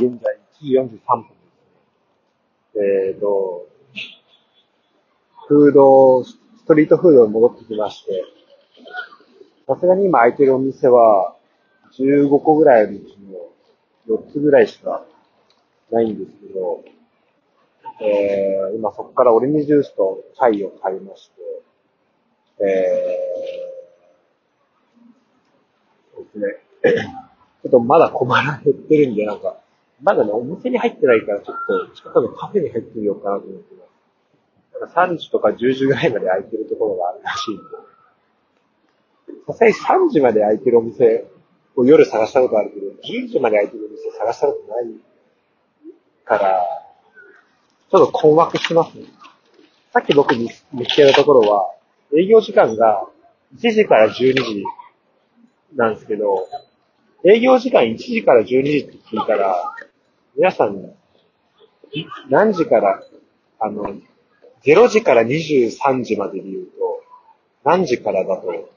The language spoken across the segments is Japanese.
現在1時43分ですね。えっ、ー、と、フード、ストリートフードに戻ってきまして、さすがに今空いてるお店は15個ぐらいあるうちの4つぐらいしかないんですけど、えー、今そこからオレンジジュースとチャイを買いまして、えー、そうですね。ちょっとまだ小腹減ってるんで、なんか、まだね、お店に入ってないから、ちょっと近くのカフェに入ってみようかなと思ってます。なんか3時とか10時ぐらいまで空いてるところがあるらしいんで。さすがに3時まで空いてるお店を夜探したことあるけど、10時まで空いてるお店探したことないから、ちょっと困惑してますね。さっき僕に見つけたところは、営業時間が1時から12時なんですけど、営業時間1時から12時って聞いたら、皆さん、何時から、あの、0時から23時までで言うと、何時からだと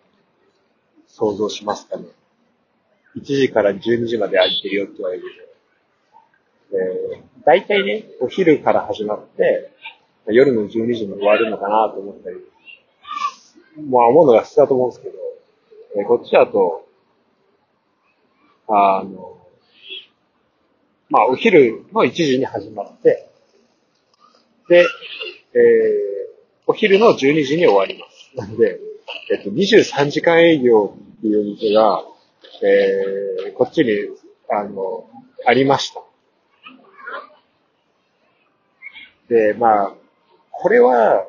想像しますかね？1時から12時まで空いてるよって言われると。大体ね、お昼から始まって、夜の12時に終わるのかなと思ったり、まあ思うのが普通だと思うんですけど、え、こっちだと、あの、まあ、お昼の1時に始まって、で、えー、お昼の12時に終わります。なので、えっと、23時間営業っていう店が、えー、こっちに、あの、ありました。で、まあ、これは、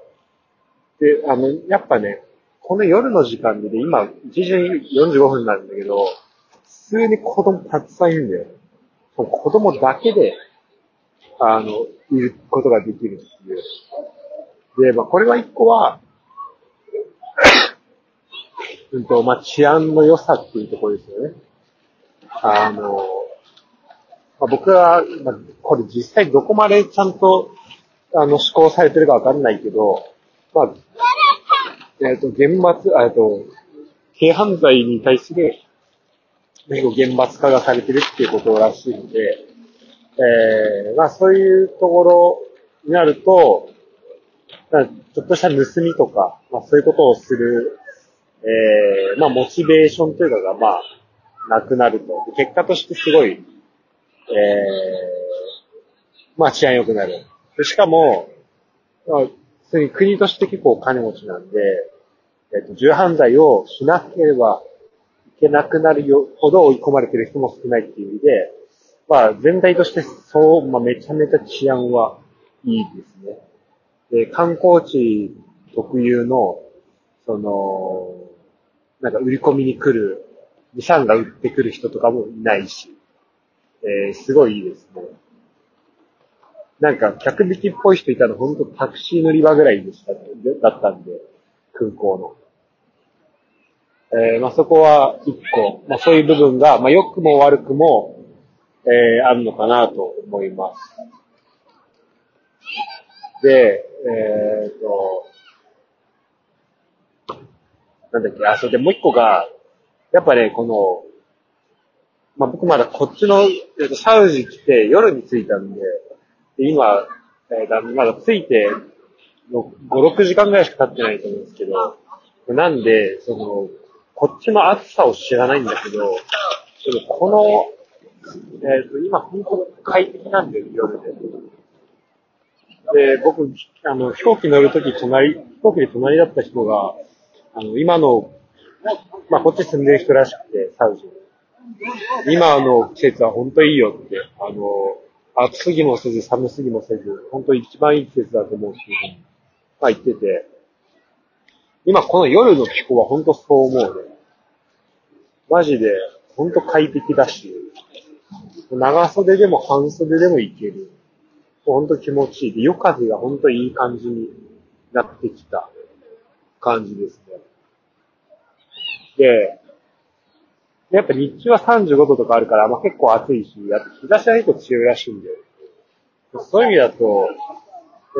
で、あの、やっぱね、この夜の時間で、今、1時45分なんだけど、普通に子供たくさんいるんだよ。子供だけで、あの、いることができるっていう。で、まあ、これは一個は、うんと、まあ、治安の良さっていうところですよね。あの、まあ、僕は、まあ、これ実際どこまでちゃんと、あの、施行されてるかわかんないけど、まあ、えっ、ー、と、厳罰、えっと、軽犯罪に対する結構厳罰化がされてるっていうことらしいので、えー、まあそういうところになると、ちょっとした盗みとか、まあそういうことをする、えー、まあモチベーションというかが、まあ、なくなると。結果としてすごい、えー、まあ治安良くなる。しかも、まあ、国として結構お金持ちなんで、えっ、と、重犯罪をしなければけなくなるよほど追い込まれてる人も少ないっていう意味で、まあ全体としてそう、まあめちゃめちゃ治安はいいですね。で、観光地特有の、その、なんか売り込みに来る、ミサンが売ってくる人とかもいないし、えー、すごいいいですね。なんか客引きっぽい人いたの本当タクシー乗り場ぐらいでした、だったんで、空港の。えー、まあ、そこは一個、まあ、そういう部分が、まあ、良くも悪くも、えー、あるのかなと思います。で、えー、と、なんだっけ、あ、それでもう一個が、やっぱね、この、まあ、僕まだこっちの、えっと、サウジ来て夜に着いたんで、で今、えー、まだ着いて、5、6時間ぐらいしか経ってないと思うんですけど、なんで、その、こっちの暑さを知らないんだけど、でもこの、えっ、ー、と、今本当快適なんだよ、夜で。で、僕、あの、飛行機乗るとき隣、飛行機で隣だった人が、あの、今の、まあ、こっち住んでる人らしくて、サウジに今の季節は本当いいよって、あの、暑すぎもせず、寒すぎもせず、本当一番いい季節だと思うっていうふうに、まあ言ってて、今この夜の気候は本当そう思うね。マジで、本当快適だし、長袖でも半袖でもいける。本当気持ちいい。で、夜風が本当いい感じになってきた感じですね。で、やっぱ日中は35度とかあるから、まあ、結構暑いし、日差しは結構強いらしいんで、そういう意味だと、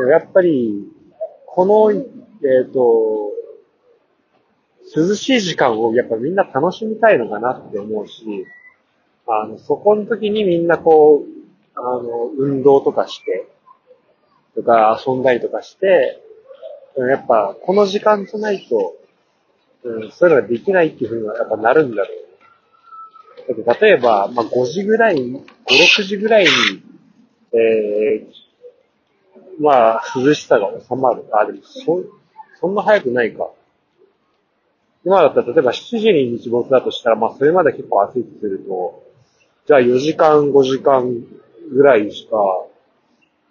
やっぱり、この、えっ、ー、と、涼しい時間をやっぱみんな楽しみたいのかなって思うし、あの、そこの時にみんなこう、あの、運動とかして、とか遊んだりとかして、やっぱこの時間じゃないと、うん、そういうのができないっていうふうにはやっぱなるんだろう、だって例えば、まあ5時ぐらい、5、6時ぐらいに、えー、まあ涼しさが収まる。あ、でもそ、そんな早くないか。今だったら例えば7時に日没だとしたら、まあそれまで結構暑いとすると、じゃあ4時間、5時間ぐらいしか、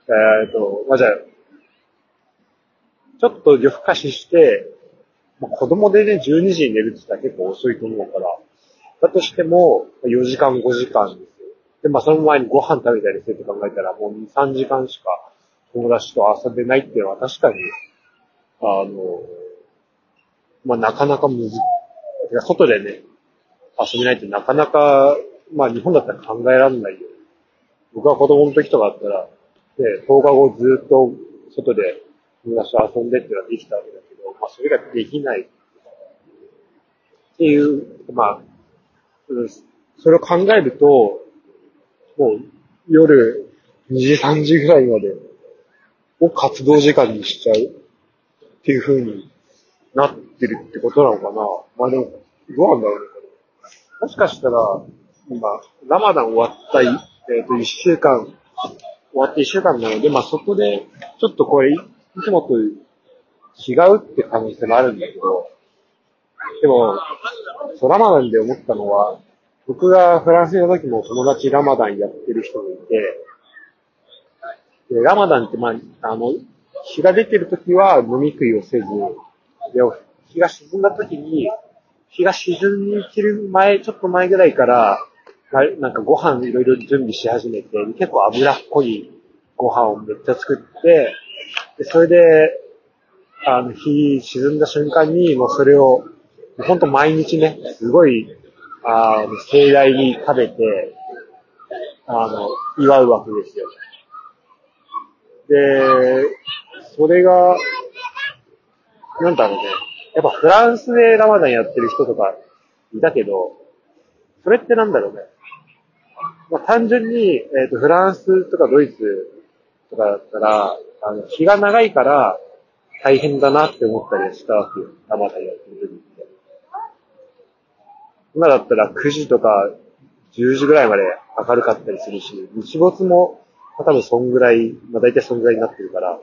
えっ、と、まあじゃあ、ちょっと夜更かしして、まあ、子供でね、12時に寝るって言ったら結構遅いと思うから、だとしても、4時間、5時間ですよ。で、まあその前にご飯食べたりするって考えたら、もう2、3時間しか友達と遊べないっていうのは確かに、あの、まあなかなかむず、外でね、遊べないってなかなか、まあ日本だったら考えられないよ。僕は子供の時とかあったら、で、10日後ずっと外で友達と遊んでっていうのはできたわけだけど、まあそれができない。っていう、まあ、それを考えると、もう夜2時3時ぐらいまでを活動時間にしちゃうっていう風になってるってことなのかな。まあでも、どうなんだろうね。もしかしたら、今、ラマダン終わった、えっ、ー、と、一週間、終わって一週間なので、まあそこで、ちょっとこれ、いつもと違うって可能性もあるんだけど、でも、そう、ラマダンで思ったのは、僕がフランスにいた時も友達ラマダンやってる人がいて、でラマダンって、まあ、あの、日が出てる時は飲み食いをせず、で、日が沈んだ時に、日が沈んでる前、ちょっと前ぐらいから、なんかご飯いろいろ準備し始めて、結構脂っこいご飯をめっちゃ作って、でそれで、あの、日沈んだ瞬間に、もうそれを、ほんと毎日ね、すごい、あの、盛大に食べて、あの、祝うわけですよ。で、それが、なんだろうね。やっぱフランスでラマダンやってる人とかいたけど、それってなんだろうね。まあ、単純に、えっ、ー、と、フランスとかドイツとかだったら、あの、日が長いから大変だなって思ったりしたわけよ。ラマダンやってる時って。今だったら9時とか10時ぐらいまで明るかったりするし、日没もま多分そんぐらい、まあ大体そんぐらいになってるから、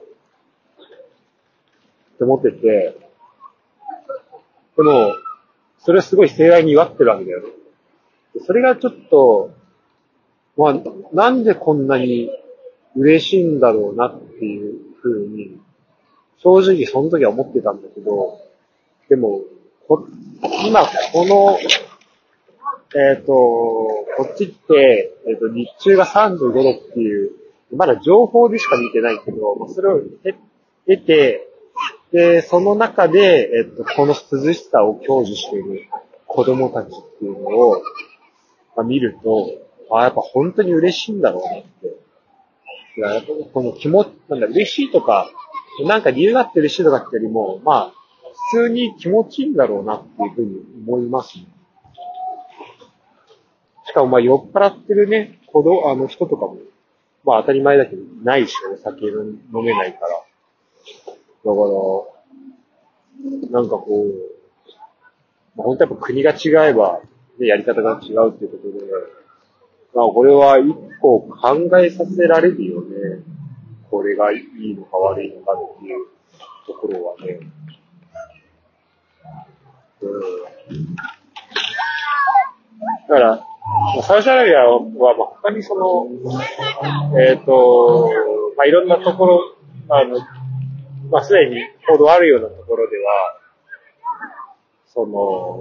って思ってて、でも、それはすごい盛大に祝ってるわけだよね。それがちょっと、まあ、なんでこんなに嬉しいんだろうなっていうふうに、正直その時は思ってたんだけど、でも、こ今この、えっ、ー、と、こっちって、えっ、ー、と、日中が35度っていう、まだ情報でしか見てないけど、それを得て、で、その中で、えっと、この涼しさを享受している子供たちっていうのを、まあ、見ると、あやっぱ本当に嬉しいんだろうなって。いや、っぱこの気持ち、なんだ、嬉しいとか、なんか理由があって嬉しいとかってよりも、まあ、普通に気持ちいいんだろうなっていうふうに思いますね。しかもまあ酔っ払ってるね、子供、あの人とかも、まあ当たり前だけど、ないしね、酒飲めないから。だから、なんかこう、まあ、本当やっぱ国が違えば、ね、やり方が違うっていうことで、まあこれは一個考えさせられるよね。これがいいのか悪いのかっていうところはね。うん。だから、サウジアラビアは、まあ、他にその、えっ、ー、と、まあ、いろんなところ、あの、まあ、すでに報道あるようなところでは、その、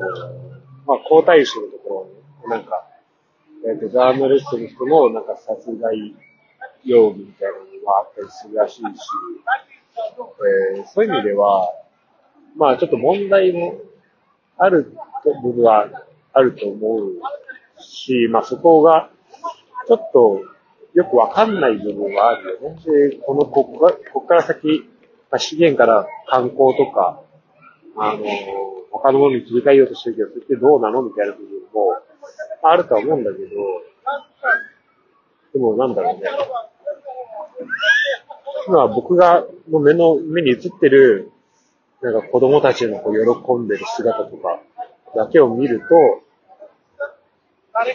まあ、皇太子のところに、なんか、えっ、と、ジャーナリストの人の、なんか殺害容疑みたいなのがあったりするらしいし、えー、そういう意味では、まあ、ちょっと問題もある部分はあると思うし、まあ、そこが、ちょっと、よくわかんない部分はあるよね。で、この、こここから先、まあ、資源から観光とか、あの、他のものに切り替えようとしてるけど、それってどうなの？みたいな部分も、あるとは思うんだけど、でもなんだろうね。今僕が目の目に映ってる、なんか子供たちのこう喜んでる姿とかだけを見ると、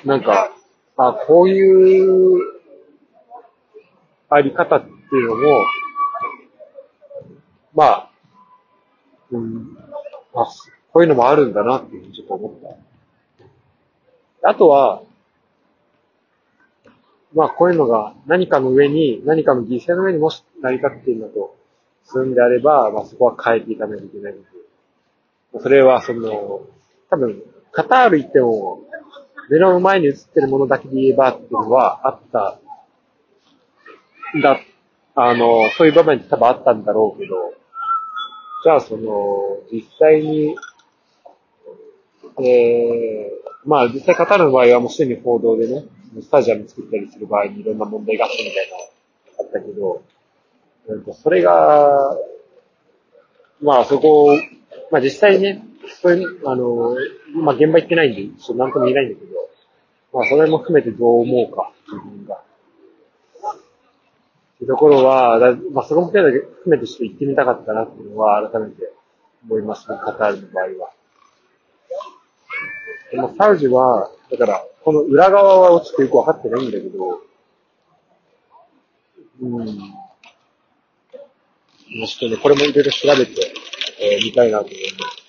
なんか、あ、こういうあり方っていうのも、まあ、うん、あ、こういうのもあるんだなっていうふうにちょっと思った。あとは、まあこういうのが何かの上に、何かの犠牲の上にもし成り立っているのとするんであれば、まあそこは変えていかないといけないので。それはその、多分、カタール行っても、目の前に映ってるものだけで言えばっていうのはあっただ、あの、そういう場面って多分あったんだろうけど、じゃあその、実際に、えー、まあ実際カタールの場合はもうすでに報道でね、スタジアム作ったりする場合にいろんな問題があったみたいなあったけど、なんかそれが、まあそこ、まあ実際ね、そういう、あの、まあ現場行ってないんで、ちょっとなんとも言えないんだけど、まあそれも含めてどう思うか、自分が。っていうところは、まあそこも含めてちょっと行ってみたかったなっていうのは改めて思いますね、カタールの場合は。でもサウジは、だから、この裏側はちょっとよくわかってないんだけど、うん。もうちょっとね、これもいろいろ調べて、えー、見たいなと思います。